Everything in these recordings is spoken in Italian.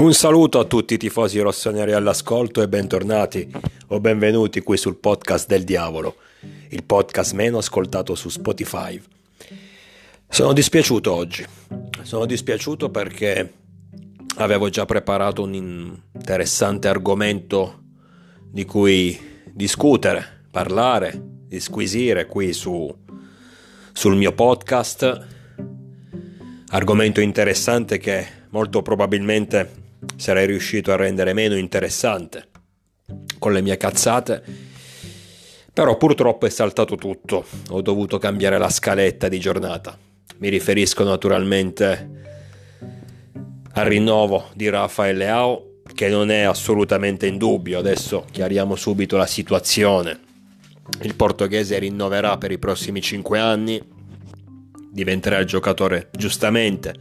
Un saluto a tutti i tifosi rossoneri all'ascolto e bentornati o benvenuti qui sul podcast del diavolo, il podcast meno ascoltato su Spotify. Sono dispiaciuto oggi, sono dispiaciuto perché avevo già preparato un interessante argomento di cui discutere, parlare, disquisire qui su, sul mio podcast. Argomento interessante che molto probabilmente sarei riuscito a rendere meno interessante con le mie cazzate. Però purtroppo è saltato tutto, ho dovuto cambiare la scaletta di giornata. Mi riferisco naturalmente al rinnovo di Rafael Leao, che non è assolutamente in dubbio. Adesso chiariamo subito la situazione. Il portoghese rinnoverà per i prossimi 5 anni, diventerà il giocatore giustamente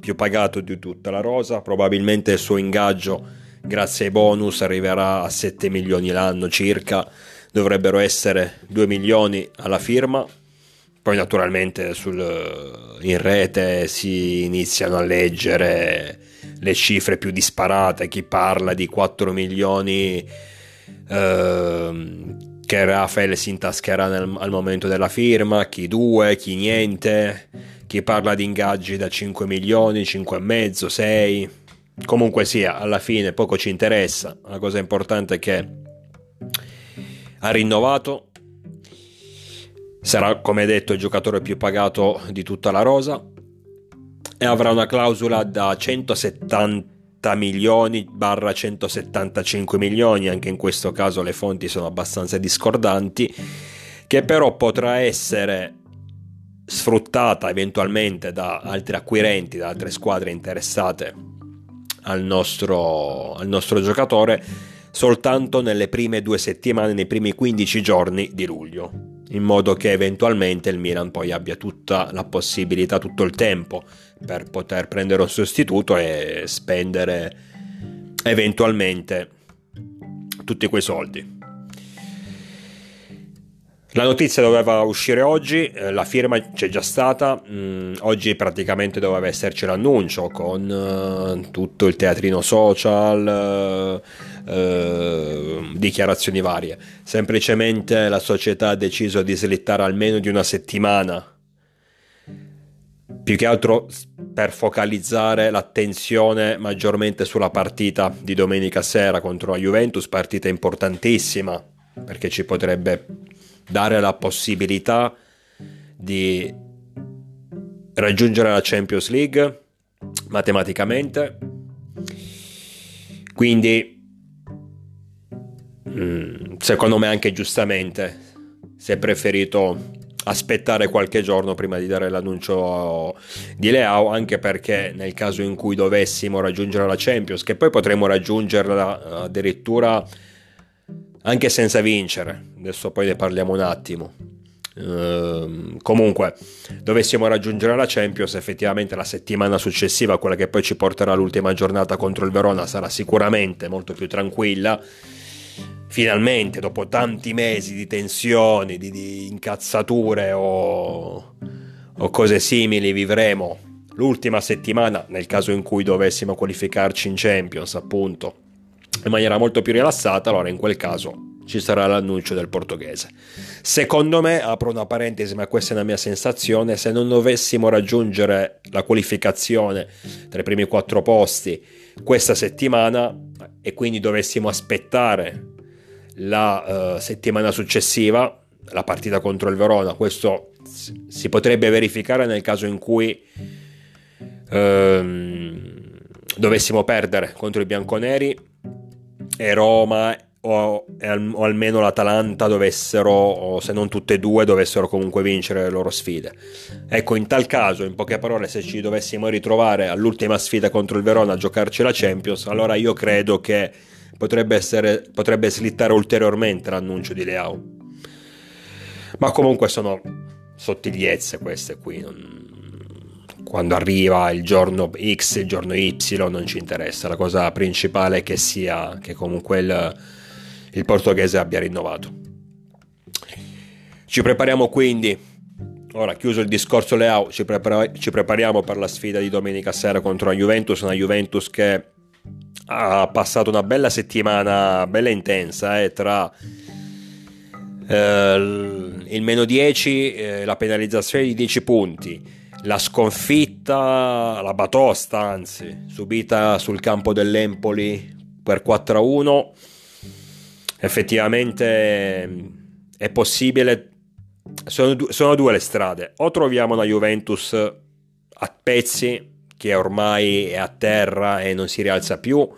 più pagato di tutta la rosa, probabilmente il suo ingaggio grazie ai bonus arriverà a 7 milioni l'anno circa, dovrebbero essere 2 milioni alla firma, poi naturalmente sul, in rete si iniziano a leggere le cifre più disparate, chi parla di 4 milioni eh, che Rafael si intascherà nel, al momento della firma, chi 2, chi niente chi parla di ingaggi da 5 milioni, 5,5, 6. Comunque sia, alla fine poco ci interessa. La cosa importante è che ha rinnovato. Sarà, come detto, il giocatore più pagato di tutta la rosa e avrà una clausola da 170 milioni barra 175 milioni, anche in questo caso le fonti sono abbastanza discordanti, che però potrà essere sfruttata eventualmente da altri acquirenti, da altre squadre interessate al nostro, al nostro giocatore soltanto nelle prime due settimane, nei primi 15 giorni di luglio, in modo che eventualmente il Milan poi abbia tutta la possibilità, tutto il tempo per poter prendere un sostituto e spendere eventualmente tutti quei soldi. La notizia doveva uscire oggi, eh, la firma c'è già stata, mm, oggi praticamente doveva esserci l'annuncio con uh, tutto il teatrino social, uh, uh, dichiarazioni varie. Semplicemente la società ha deciso di slittare almeno di una settimana, più che altro per focalizzare l'attenzione maggiormente sulla partita di domenica sera contro la Juventus, partita importantissima perché ci potrebbe dare la possibilità di raggiungere la Champions League matematicamente. Quindi, mm, secondo me anche giustamente, si è preferito aspettare qualche giorno prima di dare l'annuncio di Leao, anche perché nel caso in cui dovessimo raggiungere la Champions, che poi potremmo raggiungerla addirittura anche senza vincere. Adesso poi ne parliamo un attimo. Uh, comunque, dovessimo raggiungere la Champions, effettivamente la settimana successiva, quella che poi ci porterà all'ultima giornata contro il Verona, sarà sicuramente molto più tranquilla. Finalmente, dopo tanti mesi di tensioni, di, di incazzature o, o cose simili, vivremo l'ultima settimana, nel caso in cui dovessimo qualificarci in Champions, appunto, in maniera molto più rilassata, allora in quel caso ci sarà l'annuncio del portoghese. Secondo me, apro una parentesi, ma questa è una mia sensazione, se non dovessimo raggiungere la qualificazione tra i primi quattro posti questa settimana e quindi dovessimo aspettare la uh, settimana successiva, la partita contro il Verona, questo si potrebbe verificare nel caso in cui uh, dovessimo perdere contro i bianconeri e Roma o, o, almeno l'Atalanta dovessero, se non tutte e due, dovessero comunque vincere le loro sfide. Ecco, in tal caso, in poche parole, se ci dovessimo ritrovare all'ultima sfida contro il Verona a giocarci la Champions, allora io credo che potrebbe, essere, potrebbe slittare ulteriormente l'annuncio di Leao. Ma comunque sono sottigliezze queste qui, non, quando arriva il giorno X, il giorno Y, non ci interessa. La cosa principale è che sia che comunque il, il portoghese abbia rinnovato. Ci prepariamo quindi, ora chiuso il discorso Leao, ci, prepara- ci prepariamo per la sfida di domenica sera contro la Juventus, una Juventus che ha passato una bella settimana, bella intensa, eh, tra eh, il meno 10, eh, la penalizzazione di 10 punti, la sconfitta, la batosta anzi, subita sul campo dell'Empoli per 4-1, effettivamente è possibile, sono, sono due le strade, o troviamo una Juventus a pezzi che ormai è a terra e non si rialza più,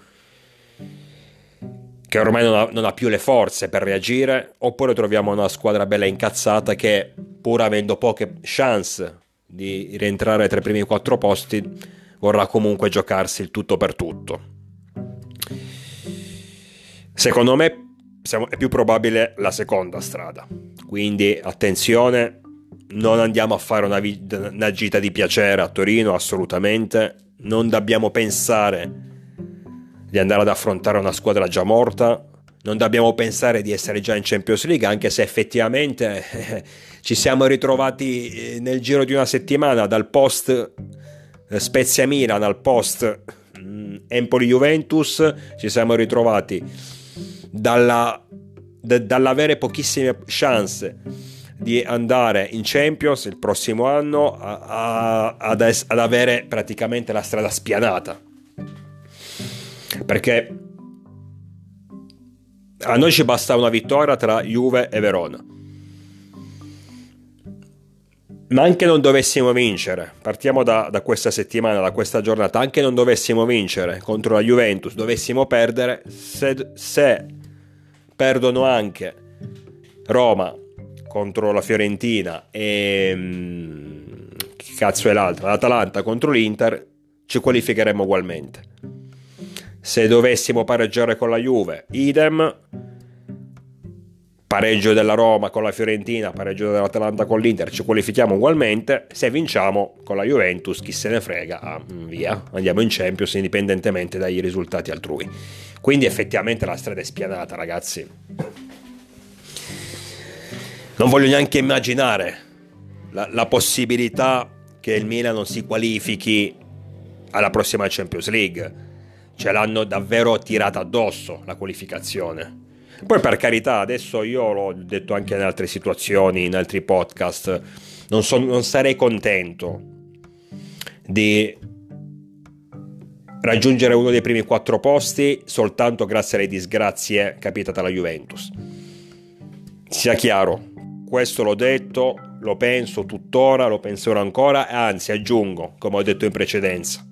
che ormai non ha, non ha, più le forze per reagire, oppure troviamo una squadra bella incazzata che, pur avendo poche chance di rientrare tra i primi quattro posti, vorrà comunque giocarsi il tutto per tutto. Secondo me è più probabile la seconda strada, quindi attenzione non andiamo a fare una, una gita di piacere a Torino, assolutamente. Non dobbiamo pensare di andare ad affrontare una squadra già morta. Non dobbiamo pensare di essere già in Champions League, anche se effettivamente eh, ci siamo ritrovati eh, nel giro di una settimana dal post eh, Spezia Milan al post mm, Empoli Juventus. Ci siamo ritrovati dalla, d- dall'avere pochissime chance di andare in Champions il prossimo anno a, a, ad, es- ad avere praticamente la strada spianata. Perché a noi ci basta una vittoria tra Juve e Verona. Ma anche non dovessimo vincere, partiamo da, da, questa settimana, da questa giornata, anche non dovessimo vincere contro la Juventus, dovessimo perdere, se, se perdono anche Roma contro la Fiorentina e mm, che cazzo è l'altra, l'Atalanta contro l'Inter, ci qualificheremo ugualmente. Se dovessimo pareggiare con la Juve, idem, pareggio della Roma con la Fiorentina, pareggio dell'Atalanta con l'Inter, ci qualifichiamo ugualmente. Se vinciamo con la Juventus, chi se ne frega, ah, via, andiamo in Champions indipendentemente dai risultati altrui. Quindi effettivamente la strada è spianata, ragazzi. Non voglio neanche immaginare la, la possibilità che il Milan non si qualifichi alla prossima Champions League. Ce l'hanno davvero tirata addosso la qualificazione. Poi per carità, adesso io l'ho detto anche in altre situazioni, in altri podcast, non, so, non sarei contento di raggiungere uno dei primi quattro posti soltanto grazie alle disgrazie capitate alla Juventus. Sia chiaro, questo l'ho detto, lo penso tuttora, lo penserò ancora anzi aggiungo, come ho detto in precedenza.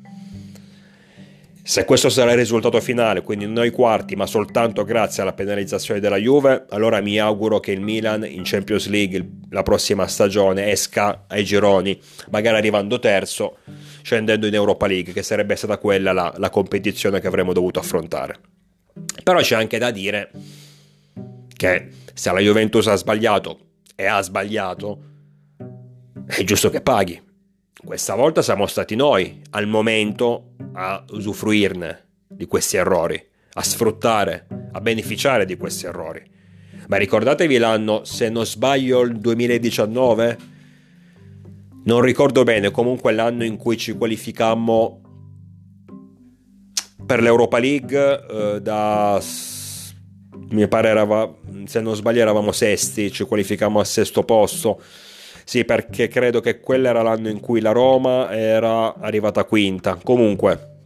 Se questo sarà il risultato finale, quindi non ai quarti, ma soltanto grazie alla penalizzazione della Juve, allora mi auguro che il Milan in Champions League la prossima stagione esca ai gironi, magari arrivando terzo, scendendo in Europa League, che sarebbe stata quella la, la competizione che avremmo dovuto affrontare. Però c'è anche da dire che se la Juventus ha sbagliato e ha sbagliato, è giusto che paghi. Questa volta siamo stati noi al momento a usufruirne di questi errori, a sfruttare, a beneficiare di questi errori. Ma ricordatevi l'anno, se non sbaglio, il 2019? Non ricordo bene, comunque l'anno in cui ci qualificammo per l'Europa League eh, da mi pare eravamo, se non sbaglio eravamo sesti, ci qualificammo al sesto posto. Sì, perché credo che quello era l'anno in cui la Roma era arrivata quinta. Comunque,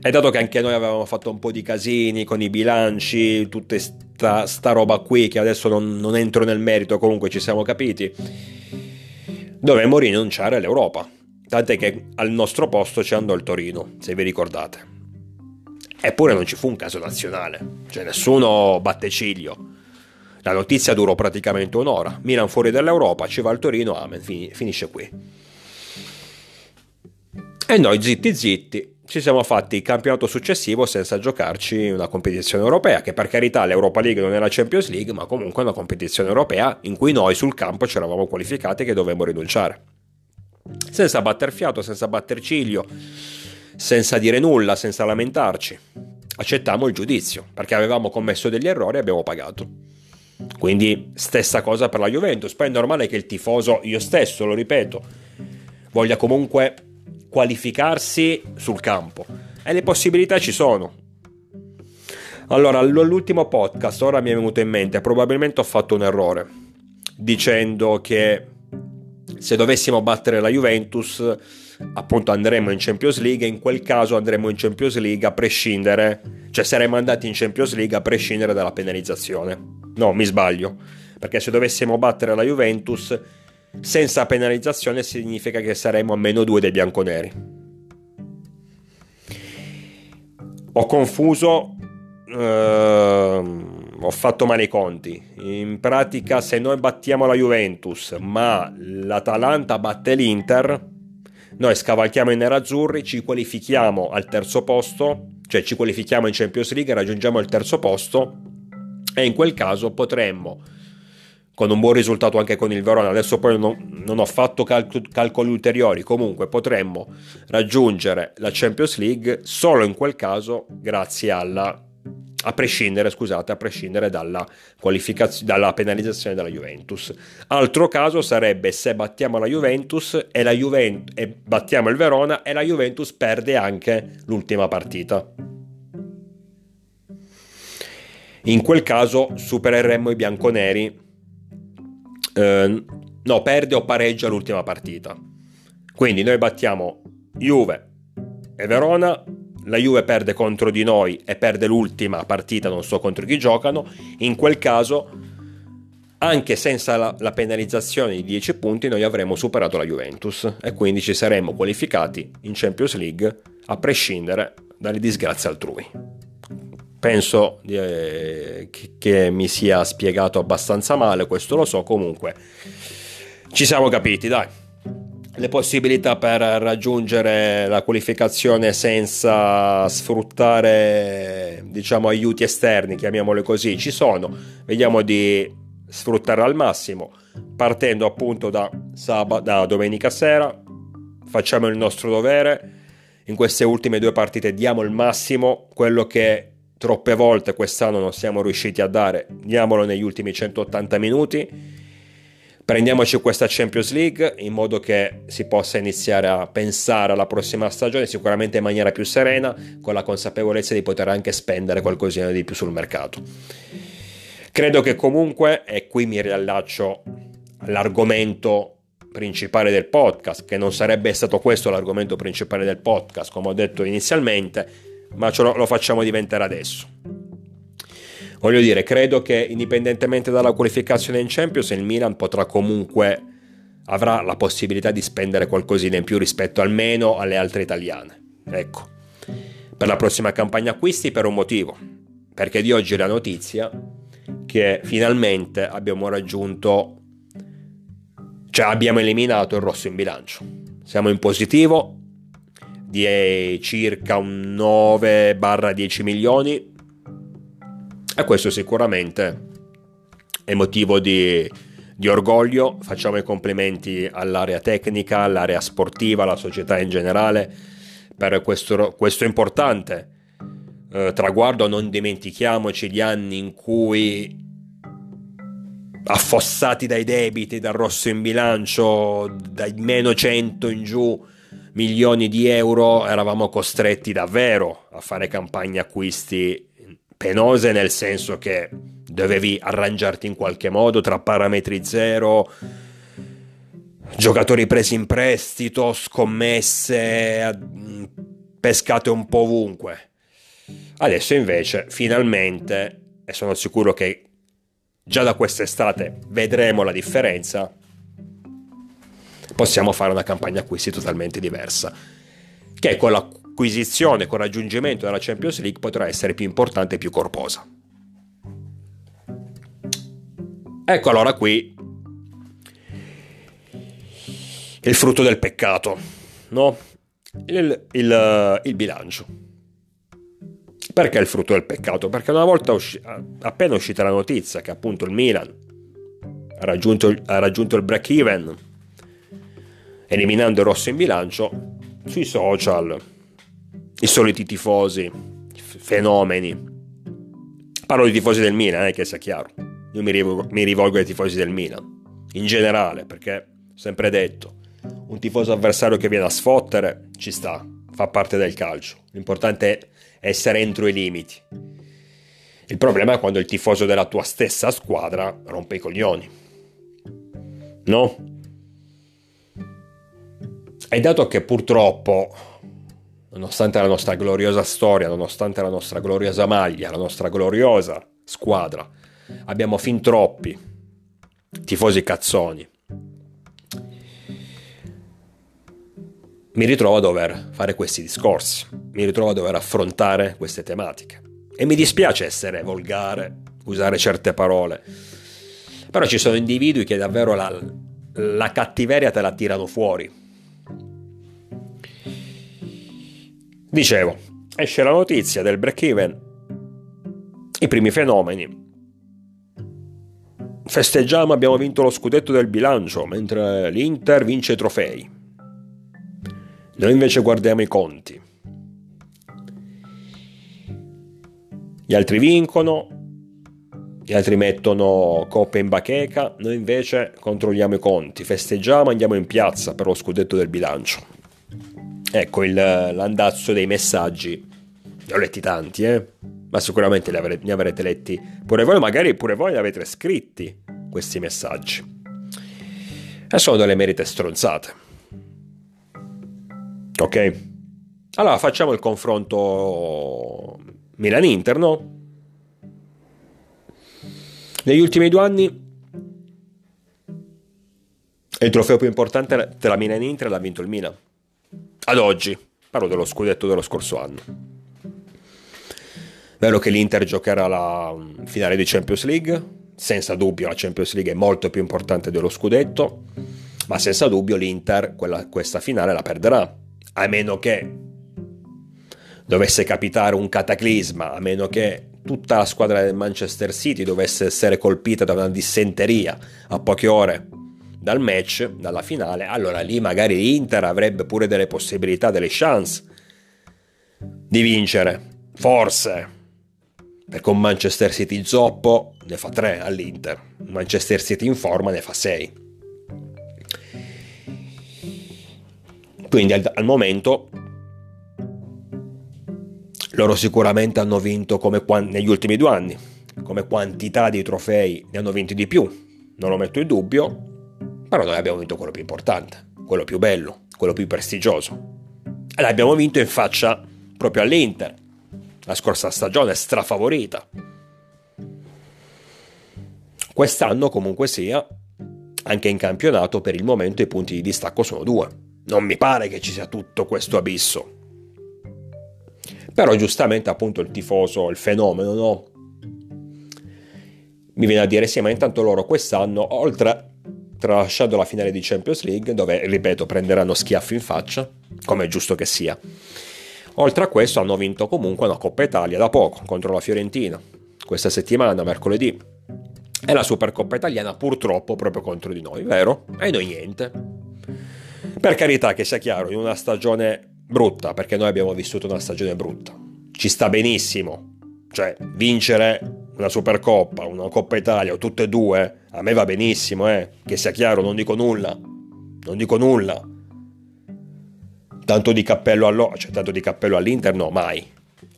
è dato che anche noi avevamo fatto un po' di casini con i bilanci, tutta sta, sta roba qui, che adesso non, non entro nel merito, comunque ci siamo capiti, dovemmo rinunciare all'Europa. Tant'è che al nostro posto ci andò il Torino, se vi ricordate. Eppure non ci fu un caso nazionale, cioè nessuno batte ciglio. La notizia durò praticamente un'ora. Milan fuori dall'Europa, ci va il Torino, amen, finisce qui. E noi zitti zitti ci siamo fatti il campionato successivo senza giocarci una competizione europea, che per carità l'Europa League non è la Champions League, ma comunque è una competizione europea in cui noi sul campo ci eravamo qualificati che dovevamo rinunciare. Senza batter fiato, senza batter ciglio senza dire nulla, senza lamentarci. Accettammo il giudizio, perché avevamo commesso degli errori e abbiamo pagato. Quindi stessa cosa per la Juventus, poi è normale che il tifoso, io stesso lo ripeto, voglia comunque qualificarsi sul campo. E le possibilità ci sono. Allora, l'ultimo podcast, ora mi è venuto in mente, probabilmente ho fatto un errore, dicendo che se dovessimo battere la Juventus, appunto andremo in Champions League e in quel caso andremo in Champions League a prescindere, cioè saremmo andati in Champions League a prescindere dalla penalizzazione. No, mi sbaglio, perché se dovessimo battere la Juventus senza penalizzazione significa che saremmo a meno due dei bianconeri. Ho confuso Uh, ho fatto male i conti. In pratica, se noi battiamo la Juventus, ma l'Atalanta batte l'Inter, noi scavalchiamo i nerazzurri, ci qualifichiamo al terzo posto, cioè ci qualifichiamo in Champions League, raggiungiamo il terzo posto e in quel caso potremmo, con un buon risultato anche con il Verona, adesso poi non, non ho fatto calcol- calcoli ulteriori, comunque potremmo raggiungere la Champions League solo in quel caso grazie alla a prescindere, scusate, a prescindere dalla, dalla penalizzazione della Juventus. Altro caso sarebbe se battiamo la Juventus e, la Juventus e battiamo il Verona e la Juventus perde anche l'ultima partita. In quel caso supereremmo i bianconeri. Eh, no, perde o pareggia l'ultima partita. Quindi noi battiamo Juve e Verona la Juve perde contro di noi e perde l'ultima partita, non so contro chi giocano, in quel caso, anche senza la, la penalizzazione di 10 punti, noi avremmo superato la Juventus e quindi ci saremmo qualificati in Champions League a prescindere dalle disgrazie altrui. Penso eh, che, mi sia spiegato abbastanza male, questo lo so, comunque ci siamo capiti, dai le possibilità per raggiungere la qualificazione senza sfruttare diciamo aiuti esterni chiamiamole così ci sono. Vediamo di sfruttarla al massimo partendo appunto da, sabato, da domenica sera. Facciamo il nostro dovere. In queste ultime due partite diamo il massimo quello che troppe volte quest'anno non siamo riusciti a dare diamolo negli ultimi 180 minuti Prendiamoci questa Champions League in modo che si possa iniziare a pensare alla prossima stagione sicuramente in maniera più serena, con la consapevolezza di poter anche spendere qualcosina di più sul mercato. Credo che comunque, e qui mi riallaccio all'argomento principale del podcast, che non sarebbe stato questo l'argomento principale del podcast, come ho detto inizialmente, ma lo facciamo diventare adesso. Voglio dire, credo che indipendentemente dalla qualificazione in Champions, il Milan potrà comunque avrà la possibilità di spendere qualcosina in più rispetto almeno alle altre italiane. Ecco. Per la prossima campagna acquisti per un motivo, perché di oggi è la notizia che finalmente abbiamo raggiunto cioè abbiamo eliminato il rosso in bilancio. Siamo in positivo di circa un 9-10 milioni e questo sicuramente è motivo di, di orgoglio. Facciamo i complimenti all'area tecnica, all'area sportiva, alla società in generale per questo, questo importante eh, traguardo. Non dimentichiamoci gli anni in cui affossati dai debiti, dal rosso in bilancio, dai meno 100 in giù milioni di euro, eravamo costretti davvero a fare campagne acquisti penose nel senso che dovevi arrangiarti in qualche modo tra parametri zero, giocatori presi in prestito, scommesse, pescate un po' ovunque. Adesso invece, finalmente, e sono sicuro che già da quest'estate vedremo la differenza, possiamo fare una campagna acquisti totalmente diversa, che con la acquisizione con raggiungimento della Champions League potrà essere più importante e più corposa. Ecco allora qui il frutto del peccato, no? Il, il, il bilancio. Perché il frutto del peccato? Perché una volta usci- appena uscita la notizia che appunto il Milan ha raggiunto, ha raggiunto il break even eliminando il rosso in bilancio, sui social i soliti tifosi, fenomeni. Parlo di tifosi del Milan, eh, che sia chiaro. Io mi rivolgo, mi rivolgo ai tifosi del Milan, in generale, perché sempre detto, un tifoso avversario che viene a sfottere ci sta, fa parte del calcio. L'importante è essere entro i limiti. Il problema è quando il tifoso della tua stessa squadra rompe i coglioni. No? E dato che purtroppo, nonostante la nostra gloriosa storia, nonostante la nostra gloriosa maglia, la nostra gloriosa squadra, abbiamo fin troppi tifosi cazzoni, mi ritrovo a dover fare questi discorsi, mi ritrovo a dover affrontare queste tematiche. E mi dispiace essere volgare, usare certe parole, però ci sono individui che davvero la, la cattiveria te la tirano fuori. Dicevo, esce la notizia del break-even, i primi fenomeni. Festeggiamo, abbiamo vinto lo scudetto del bilancio, mentre l'Inter vince i trofei. Noi invece guardiamo i conti. Gli altri vincono, gli altri mettono coppe in bacheca, noi invece controlliamo i conti, festeggiamo, andiamo in piazza per lo scudetto del bilancio. Ecco il, l'andazzo dei messaggi. Ne ho letti tanti, eh? ma sicuramente ne avrete, ne avrete letti pure voi, magari pure voi ne avete scritti questi messaggi. E sono delle merite stronzate. Ok? Allora facciamo il confronto Milan-Inter, no? Negli ultimi due anni il trofeo più importante tra Milan e Inter l'ha vinto il Milan. Ad oggi, parlo dello scudetto dello scorso anno. Vero che l'Inter giocherà la finale di Champions League, senza dubbio la Champions League è molto più importante dello scudetto, ma senza dubbio l'Inter quella, questa finale la perderà a meno che dovesse capitare un cataclisma, a meno che tutta la squadra del Manchester City dovesse essere colpita da una dissenteria a poche ore dal match, dalla finale, allora lì magari l'Inter avrebbe pure delle possibilità, delle chance di vincere. Forse. Perché un Manchester City zoppo ne fa 3 all'Inter, un Manchester City in forma ne fa 6. Quindi al, al momento loro sicuramente hanno vinto come negli ultimi due anni, come quantità di trofei ne hanno vinti di più, non lo metto in dubbio, però noi abbiamo vinto quello più importante, quello più bello, quello più prestigioso. L'abbiamo vinto in faccia proprio all'Inter, la scorsa stagione strafavorita. Quest'anno comunque sia, anche in campionato per il momento i punti di distacco sono due. Non mi pare che ci sia tutto questo abisso. Però giustamente appunto il tifoso, il fenomeno, no? Mi viene a dire sì, ma intanto loro quest'anno, oltre tralasciando la finale di Champions League, dove, ripeto, prenderanno schiaffi in faccia, come è giusto che sia, oltre a questo hanno vinto comunque una Coppa Italia da poco contro la Fiorentina, questa settimana, mercoledì, e la Supercoppa Italiana purtroppo proprio contro di noi, vero? E noi niente. Per carità, che sia chiaro, in una stagione brutta, perché noi abbiamo vissuto una stagione brutta. Ci sta benissimo. Cioè, vincere una Supercoppa, una Coppa Italia o tutte e due, a me va benissimo, eh. Che sia chiaro, non dico nulla. Non dico nulla. Tanto di cappello all'O, cioè tanto di cappello all'Inter, no, mai.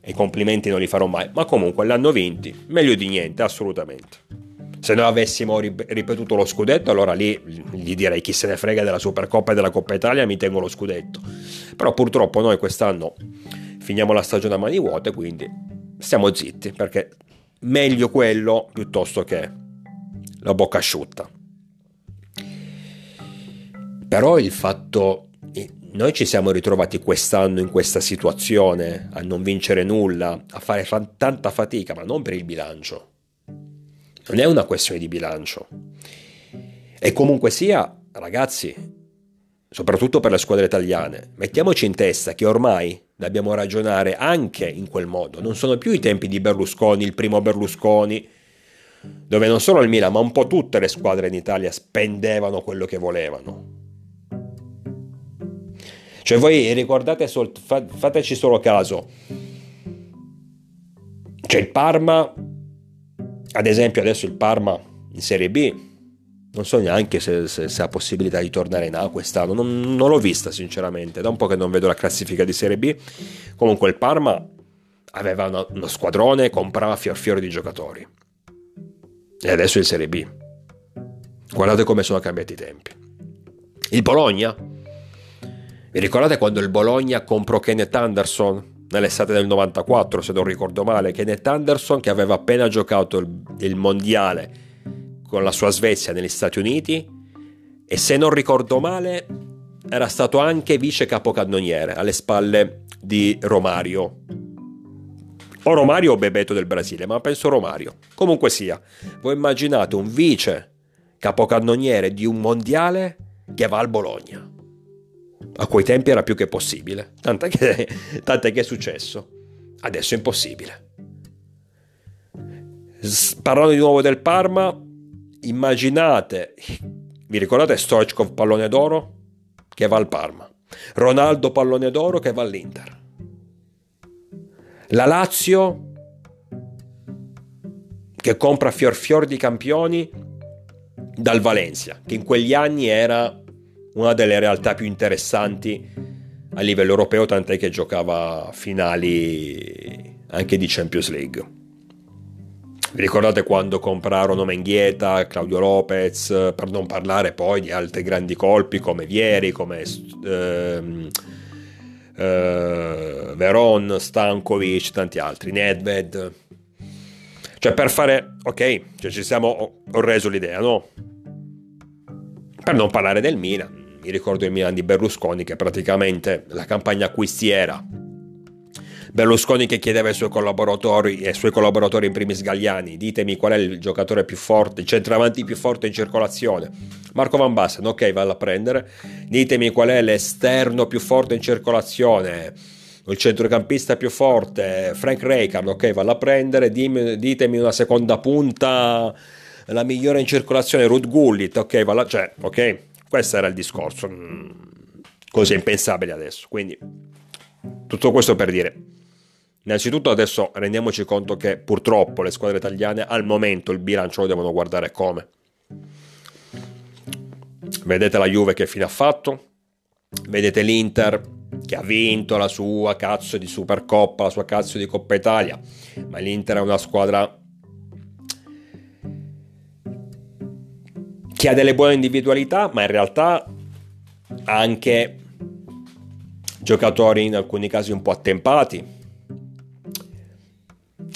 E complimenti non li farò mai. Ma comunque l'hanno vinti. Meglio di niente, assolutamente. Se noi avessimo ripetuto lo scudetto, allora lì gli direi chi se ne frega della Supercoppa e della Coppa Italia, mi tengo lo scudetto. Però purtroppo noi quest'anno finiamo la stagione a mani vuote, quindi stiamo zitti, perché meglio quello piuttosto che la bocca asciutta. Però il fatto noi ci siamo ritrovati quest'anno in questa situazione a non vincere nulla, a fare tanta fatica, ma non per il bilancio, non è una questione di bilancio. E comunque sia, ragazzi, soprattutto per le squadre italiane, mettiamoci in testa che ormai dobbiamo ragionare anche in quel modo. Non sono più i tempi di Berlusconi, il primo Berlusconi, dove non solo il Milan, ma un po' tutte le squadre in Italia spendevano quello che volevano. Cioè voi ricordate, sol- fateci solo caso, cioè il Parma ad esempio adesso il Parma in Serie B, non so neanche se, se, se ha possibilità di tornare in A quest'anno, non, non l'ho vista sinceramente, da un po' che non vedo la classifica di Serie B, comunque il Parma aveva uno, uno squadrone, comprava fior fiore di giocatori. E adesso in Serie B. Guardate come sono cambiati i tempi. Il Bologna. Vi ricordate quando il Bologna comprò Kenneth Anderson nell'estate del 94, se non ricordo male? Kenneth Anderson che aveva appena giocato il, il mondiale con la sua Svezia negli Stati Uniti e se non ricordo male era stato anche vice capocannoniere alle spalle di Romario. O Romario o Bebeto del Brasile, ma penso Romario. Comunque sia, voi immaginate un vice capocannoniere di un mondiale che va al Bologna. A quei tempi era più che possibile, tant'è che, tant'è che è successo. Adesso è impossibile. Parlando di nuovo del Parma, immaginate, vi ricordate Stoichkov pallone d'oro? Che va al Parma. Ronaldo pallone d'oro che va all'Inter. La Lazio che compra fior fior di campioni dal Valencia, che in quegli anni era una delle realtà più interessanti a livello europeo, tant'è che giocava finali anche di Champions League. Vi ricordate quando comprarono Menghieta, Claudio Lopez, per non parlare poi di altri grandi colpi come Vieri, come ehm, eh, Veron, Stankovic, tanti altri, Nedved. Cioè per fare, ok, cioè ci siamo, ho reso l'idea, no? Per non parlare del Milan, mi ricordo il Milan di Berlusconi che praticamente la campagna acquisti era Berlusconi che chiedeva ai suoi collaboratori ai suoi collaboratori in primis Gagliani ditemi qual è il giocatore più forte, il centravanti più forte in circolazione Marco Van Basten ok vado a prendere. Ditemi qual è l'esterno più forte in circolazione. Il centrocampista più forte Frank Rijkaard ok vado a prendere. Dimmi, ditemi una seconda punta la migliore in circolazione Ruth Gullit ok vado a... cioè ok questo era il discorso mm, così impensabile adesso. Quindi tutto questo per dire Innanzitutto adesso rendiamoci conto che purtroppo le squadre italiane al momento il bilancio lo devono guardare come. Vedete la Juve che fine ha fatto? Vedete l'Inter che ha vinto la sua cazzo di Supercoppa, la sua cazzo di Coppa Italia, ma l'Inter è una squadra che ha delle buone individualità, ma in realtà ha anche giocatori in alcuni casi un po' attempati,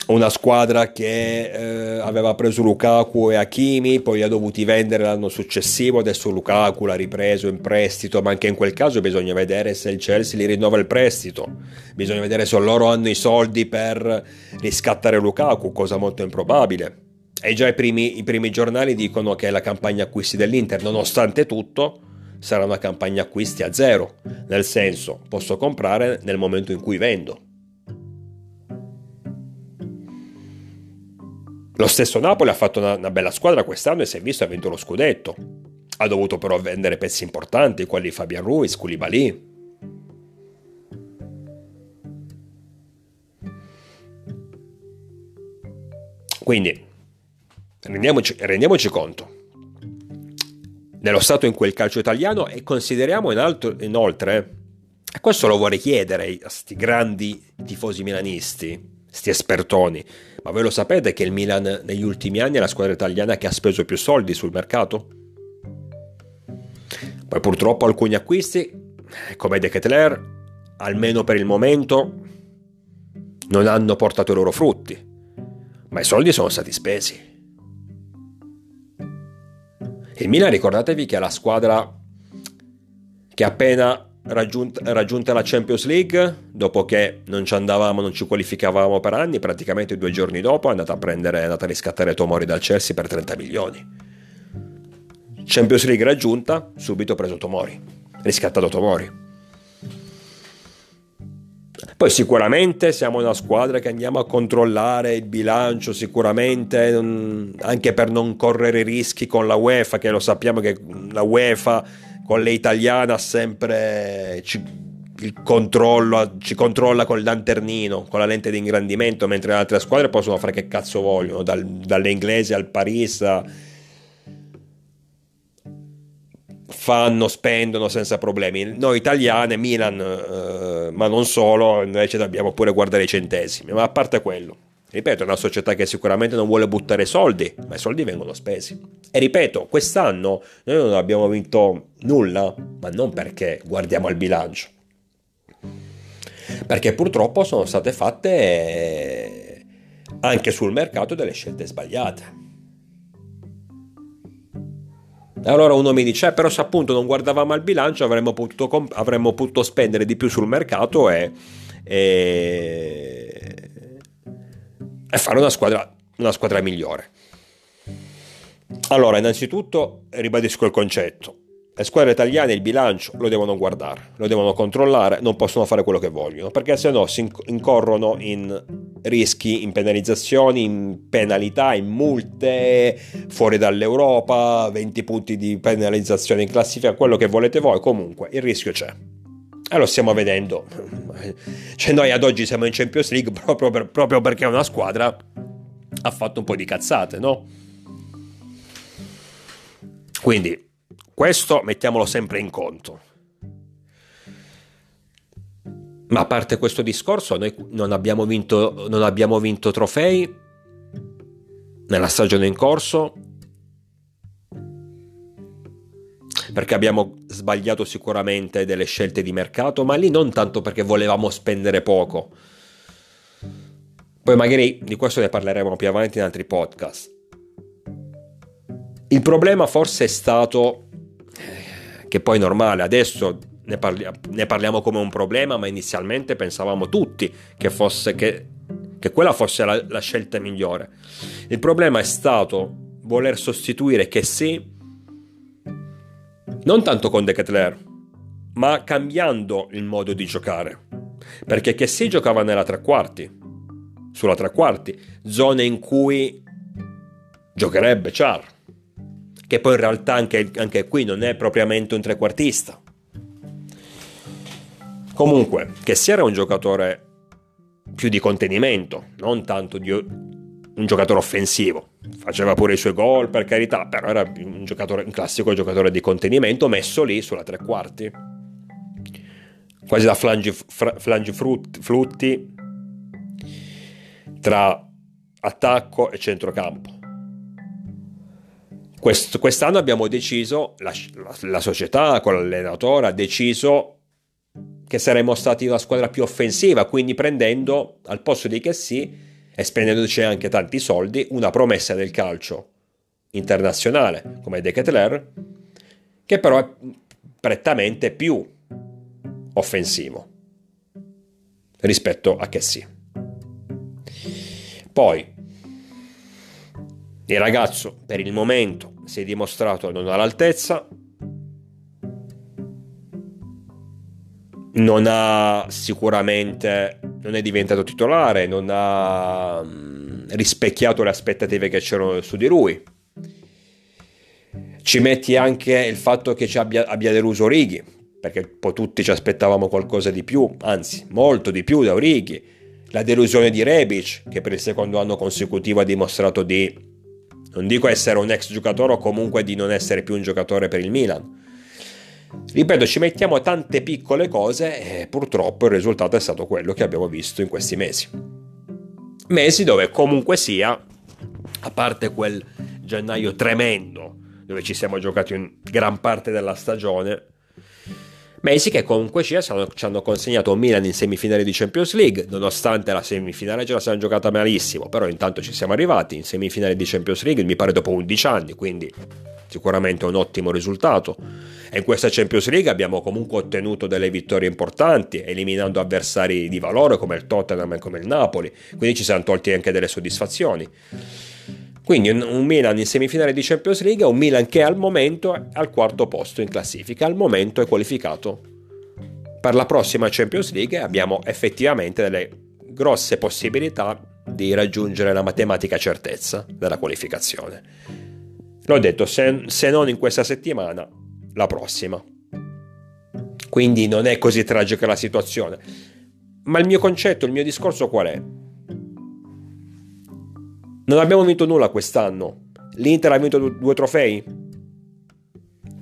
una squadra che eh, aveva preso Lukaku e Hakimi, poi li ha dovuti vendere l'anno successivo, adesso Lukaku l'ha ripreso in prestito, ma anche in quel caso bisogna vedere se il Chelsea li rinnova il prestito, bisogna vedere se loro hanno i soldi per riscattare Lukaku, cosa molto improbabile. E già i primi, i primi giornali dicono che la campagna acquisti dell'Inter, nonostante tutto, sarà una campagna acquisti a zero, nel senso posso comprare nel momento in cui vendo Lo stesso Napoli ha fatto una, una bella squadra quest'anno e si è visto ha vinto lo scudetto. Ha dovuto però vendere pezzi importanti, quali Fabian Ruiz, Koulibaly. Quindi rendiamoci, rendiamoci, conto dello stato in cui il calcio italiano e consideriamo in alto, inoltre, e questo lo vorrei chiedere a questi grandi tifosi milanisti, sti espertoni, ma voi lo sapete che il Milan negli ultimi anni è la squadra italiana che ha speso più soldi sul mercato? Poi purtroppo alcuni acquisti, come De Ketler, almeno per il momento, non hanno portato i loro frutti, ma i soldi sono stati spesi. Il Milan ricordatevi che è la squadra che appena raggiunta, raggiunta la Champions League, dopo che non ci andavamo, non ci qualificavamo per anni, praticamente due giorni dopo è andata a prendere, è andata a riscattare Tomori dal Chelsea per 30 milioni. Champions League raggiunta, subito preso Tomori, riscattato Tomori. Poi sicuramente siamo una squadra che andiamo a controllare il bilancio, sicuramente anche per non correre rischi con la UEFA, che lo sappiamo che la UEFA con le italiane ha sempre ci, il controllo, ci controlla col lanternino, con la lente di ingrandimento, mentre le altre squadre possono fare che cazzo vogliono, dal, dalle inglesi al Paris. fanno, spendono senza problemi. Noi italiane, Milan, eh, ma non solo, invece dobbiamo pure guardare i centesimi. Ma a parte quello, ripeto, è una società che sicuramente non vuole buttare soldi, ma i soldi vengono spesi. E ripeto, quest'anno noi non abbiamo vinto nulla, ma non perché guardiamo al bilancio. Perché purtroppo sono state fatte anche sul mercato delle scelte sbagliate. Allora uno mi dice, eh, però se appunto non guardavamo al bilancio avremmo potuto, comp- avremmo potuto spendere di più sul mercato e, e, e fare una squadra, una squadra migliore. Allora, innanzitutto ribadisco il concetto. Le squadre italiane il bilancio lo devono guardare, lo devono controllare, non possono fare quello che vogliono, perché se no si incorrono in rischi, in penalizzazioni, in penalità, in multe, fuori dall'Europa, 20 punti di penalizzazione in classifica, quello che volete voi, comunque il rischio c'è. E lo stiamo vedendo. Cioè noi ad oggi siamo in Champions League proprio, per, proprio perché una squadra ha fatto un po' di cazzate, no? Quindi questo mettiamolo sempre in conto. Ma a parte questo discorso, noi non abbiamo vinto, non abbiamo vinto trofei nella stagione in corso perché abbiamo sbagliato sicuramente delle scelte di mercato, ma lì non tanto perché volevamo spendere poco. Poi magari di questo ne parleremo più avanti in altri podcast. Il problema forse è stato che poi è normale, adesso ne, parli- ne, parliamo come un problema, ma inizialmente pensavamo tutti che, fosse, che, che quella fosse la, la, scelta migliore. Il problema è stato voler sostituire che sì, non tanto con Decathlon, ma cambiando il modo di giocare. Perché che sì giocava nella tre quarti, sulla tre quarti, zone in cui giocherebbe Char che poi in realtà anche, anche qui non è propriamente un trequartista. Comunque, che sia era un giocatore più di contenimento, non tanto di un giocatore offensivo. Faceva pure i suoi gol, per carità, però era un, giocatore, un classico giocatore di contenimento messo lì sulla tre quarti. Quasi da flangi, flangi flutti tra attacco e centrocampo. Quest, quest'anno abbiamo deciso, la, la, la società con l'allenatore ha deciso che saremmo stati la squadra più offensiva, quindi prendendo al posto di che sì e spendendoci anche tanti soldi, una promessa del calcio internazionale come De Ketler, che però è prettamente più offensivo rispetto a sì. Poi il ragazzo per il momento si è dimostrato non all'altezza, non ha sicuramente, non è diventato titolare, non ha mm, rispecchiato le aspettative che c'erano su di lui. Ci metti anche il fatto che ci abbia, abbia deluso Righi, perché un po' tutti ci aspettavamo qualcosa di più, anzi molto di più da Righi. La delusione di Rebic, che per il secondo anno consecutivo ha dimostrato di non dico essere un ex giocatore o comunque di non essere più un giocatore per il Milan. Ripeto, ci mettiamo tante piccole cose e purtroppo il risultato è stato quello che abbiamo visto in questi mesi. Mesi dove comunque sia, a parte quel gennaio tremendo dove ci siamo giocati in gran parte della stagione, Mesi che comunque ci hanno consegnato Milan in semifinale di Champions League, nonostante la semifinale ce la siamo giocata malissimo, però intanto ci siamo arrivati in semifinale di Champions League, mi pare dopo 11 anni, quindi sicuramente un ottimo risultato. E in questa Champions League abbiamo comunque ottenuto delle vittorie importanti, eliminando avversari di valore come il Tottenham e come il Napoli, quindi ci siamo tolti anche delle soddisfazioni. Quindi un, Milan in semifinale di Champions League, un Milan che al momento è al quarto posto in classifica, al momento è qualificato per la prossima Champions League e abbiamo effettivamente delle grosse possibilità di raggiungere la matematica certezza della qualificazione. L'ho detto, se, se non in questa settimana, la prossima. Quindi non è così tragica la situazione. Ma il mio concetto, il mio discorso qual è? Non abbiamo vinto nulla quest'anno. L'Inter ha vinto due trofei.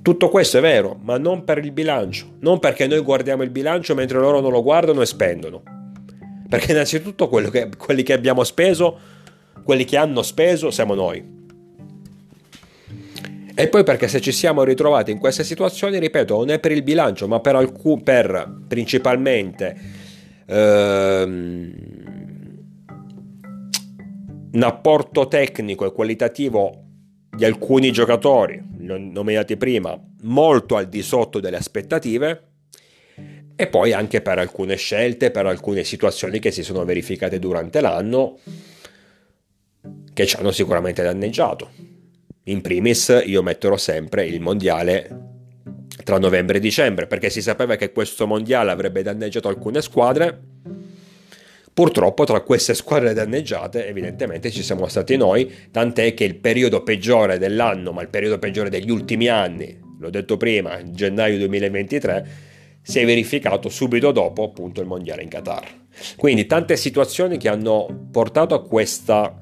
Tutto questo è vero, ma non per il bilancio, non perché noi guardiamo il bilancio mentre loro non lo guardano e spendono. Perché innanzitutto che, quelli che abbiamo speso, quelli che hanno speso, siamo noi. E poi perché se ci siamo ritrovati in queste situazioni, ripeto, non è per il bilancio, ma per, alcun, per principalmente ehm, un apporto tecnico e qualitativo di alcuni giocatori nominati prima molto al di sotto delle aspettative e poi anche per alcune scelte, per alcune situazioni che si sono verificate durante l'anno che ci hanno sicuramente danneggiato. In primis io metterò sempre il mondiale tra novembre e dicembre perché si sapeva che questo mondiale avrebbe danneggiato alcune squadre Purtroppo tra queste squadre danneggiate evidentemente ci siamo stati noi, tant'è che il periodo peggiore dell'anno, ma il periodo peggiore degli ultimi anni, l'ho detto prima, gennaio 2023, si è verificato subito dopo appunto il mondiale in Qatar. Quindi tante situazioni che hanno portato a questa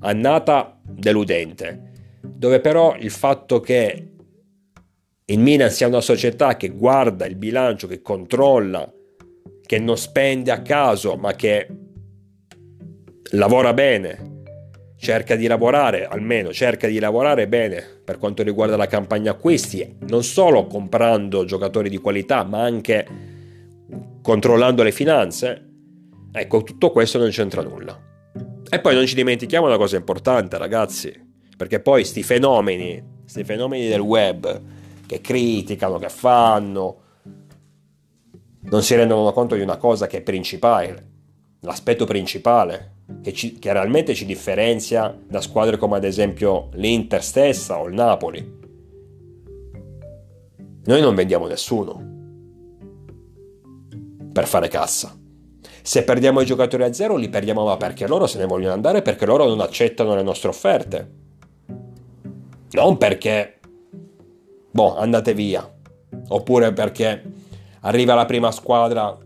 annata deludente, dove però il fatto che il Milan sia una società che guarda il bilancio, che controlla che non spende a caso, ma che lavora bene, cerca di lavorare, almeno cerca di lavorare bene per quanto riguarda la campagna acquisti, non solo comprando giocatori di qualità, ma anche controllando le finanze. Ecco, tutto questo non c'entra nulla. E poi non ci dimentichiamo una cosa importante, ragazzi, perché poi sti fenomeni, sti fenomeni del web che criticano, che fanno, non si rendono conto di una cosa che è principale, l'aspetto principale, che, ci, che realmente ci differenzia da squadre come ad esempio l'Inter stessa o il Napoli. Noi non vendiamo nessuno per fare cassa. Se perdiamo i giocatori a zero li perdiamo ma perché loro se ne vogliono andare, perché loro non accettano le nostre offerte. Non perché, boh, andate via. Oppure perché arriva la prima squadra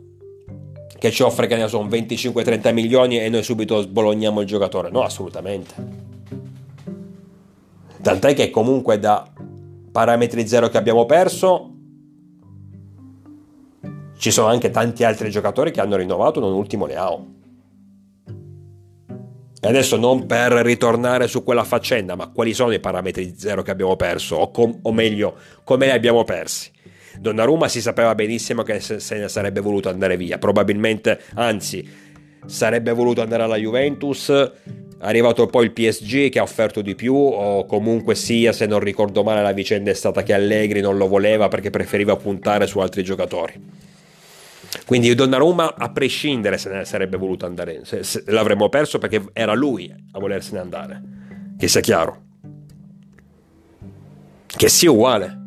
che ci offre che ne so 25-30 milioni e noi subito sbologniamo il giocatore. No, assolutamente. Tant'è che comunque da parametri zero che abbiamo perso ci sono anche tanti altri giocatori che hanno rinnovato, non ultimo Leao. E adesso non per ritornare su quella faccenda, ma quali sono i parametri zero che abbiamo perso? O, com- o meglio, come li abbiamo persi? Donnarumma si sapeva benissimo che se ne sarebbe voluto andare via, probabilmente, anzi, sarebbe voluto andare alla Juventus, è arrivato poi il PSG che ha offerto di più, o comunque sia, se non ricordo male, la vicenda è stata che Allegri non lo voleva perché preferiva puntare su altri giocatori. Quindi Donnarumma, a prescindere se ne sarebbe voluto andare, se, se, l'avremmo perso perché era lui a volersene andare, che sia chiaro. Che sia uguale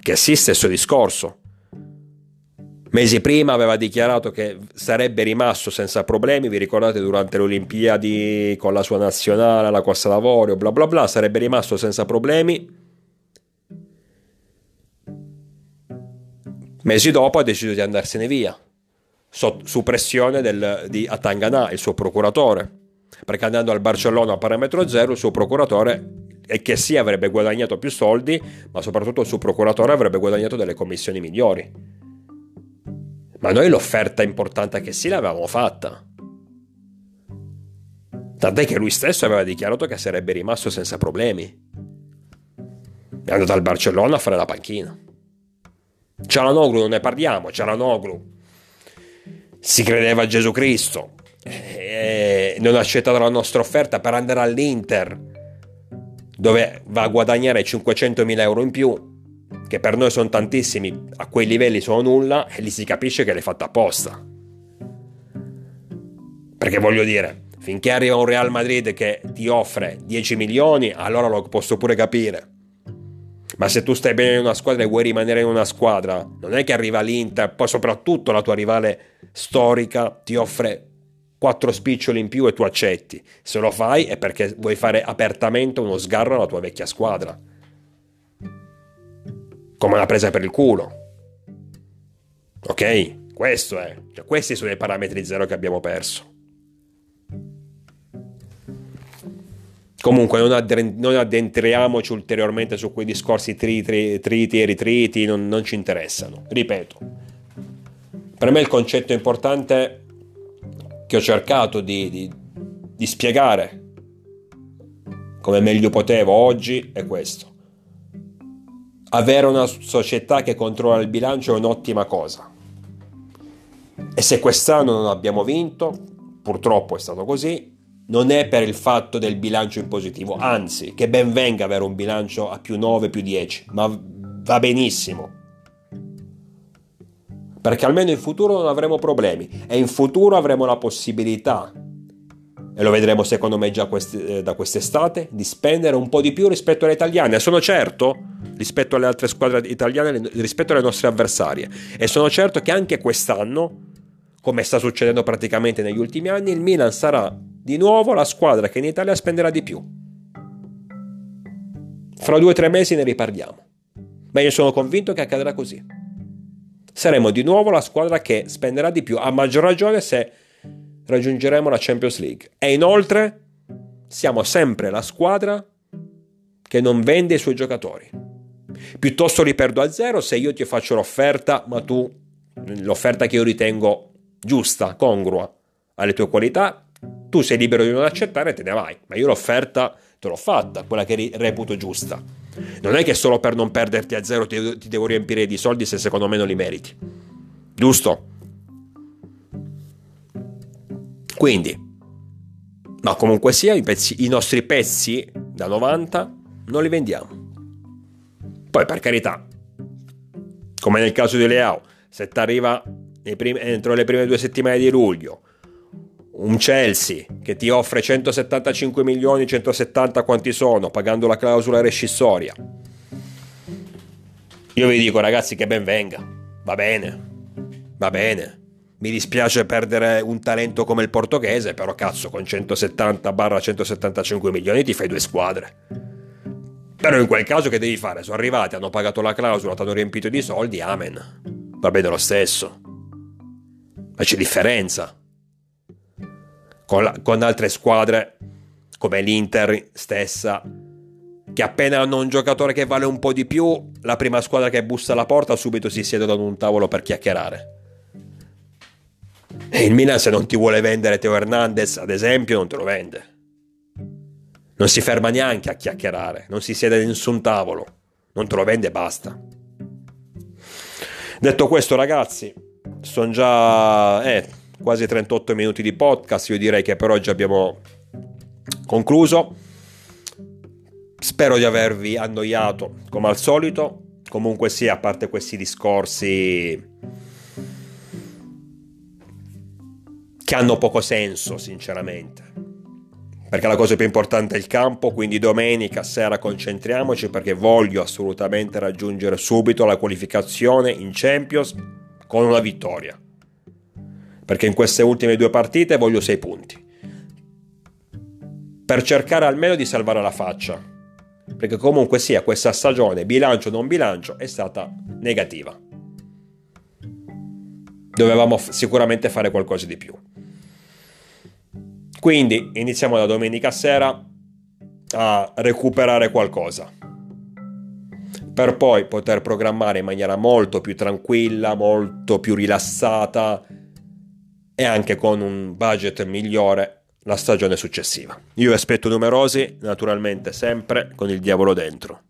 che sì, stesso discorso. Mesi prima aveva dichiarato che sarebbe rimasto senza problemi, vi ricordate durante le Olimpiadi con la sua nazionale, la Costa d'Avorio, bla bla bla, sarebbe rimasto senza problemi. Mesi dopo ha deciso di andarsene via, su pressione del, di Atangana, il suo procuratore, perché andando al Barcellona a parametro zero il suo procuratore e che sì avrebbe guadagnato più soldi, ma soprattutto il suo procuratore avrebbe guadagnato delle commissioni migliori. Ma noi l'offerta importante che sì l'avevamo fatta. Tant'è che lui stesso aveva dichiarato che sarebbe rimasto senza problemi. È andato al Barcellona a fare la panchina. Cialanoglu non ne parliamo, Cialanoglu si credeva a Gesù Cristo e non ha accettato la nostra offerta per andare all'Inter dove va a guadagnare 500.000 euro in più, che per noi sono tantissimi, a quei livelli sono nulla, e lì si capisce che l'hai fatta apposta. Perché voglio dire, finché arriva un Real Madrid che ti offre 10 milioni, allora lo posso pure capire. Ma se tu stai bene in una squadra e vuoi rimanere in una squadra, non è che arriva l'Inter, poi soprattutto la tua rivale storica ti offre quattro spiccioli in più e tu accetti. Se lo fai è perché vuoi fare apertamente uno sgarro alla tua vecchia squadra. Come una presa per il culo. Ok? Questo è. Cioè, questi sono i parametri zero che abbiamo perso. Comunque non, addren- non, addentriamoci ulteriormente su quei discorsi triti, triti e ritriti, non, non ci interessano. Ripeto, per me il concetto importante che ho cercato di, di, di spiegare come meglio potevo oggi è questo. Avere una società che controlla il bilancio è un'ottima cosa. E se quest'anno non abbiamo vinto, purtroppo è stato così, non è per il fatto del bilancio in positivo, anzi, che ben venga avere un bilancio a più 9, più 10, ma va benissimo. Perché almeno in futuro non avremo problemi e in futuro avremo la possibilità, e lo vedremo secondo me già quest- eh, da quest'estate, di spendere un po' di più rispetto alle italiane. Sono certo, rispetto alle altre squadre italiane, rispetto alle nostre avversarie. E sono certo che anche quest'anno, come sta succedendo praticamente negli ultimi anni, il Milan sarà di nuovo la squadra che in Italia spenderà di più. Fra due o tre mesi ne riparliamo. Ma io sono convinto che accadrà così. Saremo di nuovo la squadra che spenderà di più, a maggior ragione se raggiungeremo la Champions League. E inoltre siamo sempre la squadra che non vende i suoi giocatori. Piuttosto li perdo a zero se io ti faccio l'offerta, ma tu l'offerta che io ritengo giusta, congrua alle tue qualità, tu sei libero di non accettare e te ne vai, ma io l'offerta te l'ho fatta, quella che reputo giusta. Non è che solo per non perderti a zero ti, ti devo riempire di soldi se secondo me non li meriti. Giusto? Quindi, ma comunque sia, i, pezzi, i nostri pezzi da 90 non li vendiamo. Poi per carità, come nel caso di Leao, se ti arriva entro le prime due settimane di luglio un Chelsea che ti offre 175 milioni, 170 quanti sono, pagando la clausola rescissoria. Io vi dico ragazzi che ben venga, va bene, va bene. Mi dispiace perdere un talento come il portoghese, però cazzo con 170-175 milioni ti fai due squadre. Però in quel caso che devi fare? Sono arrivati, hanno pagato la clausola, ti hanno riempito di soldi, amen. Va bene lo stesso. Ma c'è differenza con, la, con altre squadre come l'Inter stessa, che appena hanno un giocatore che vale un po' di più, la prima squadra che bussa alla porta subito si siedono ad un tavolo per chiacchierare. E il Milan se non ti vuole vendere Teo Hernandez, ad esempio, non te lo vende. Non si ferma neanche a chiacchierare, non si siede ad nessun tavolo, non te lo vende e basta. Detto questo, ragazzi, sono già... Eh, quasi 38 minuti di podcast, io direi che per oggi abbiamo concluso. Spero di avervi annoiato come al solito. Comunque sia, a parte questi discorsi che hanno poco senso, sinceramente. Perché la cosa più importante è il campo, quindi domenica sera concentriamoci perché voglio assolutamente raggiungere subito la qualificazione in Champions con una vittoria perché in queste ultime due partite voglio 6 punti. Per cercare almeno di salvare la faccia, perché comunque sia questa stagione, bilancio o non bilancio, è stata negativa. Dovevamo sicuramente fare qualcosa di più. Quindi iniziamo da domenica sera a recuperare qualcosa per poi poter programmare in maniera molto più tranquilla, molto più rilassata e anche con un budget migliore la stagione successiva. Io aspetto numerosi, naturalmente sempre con il diavolo dentro.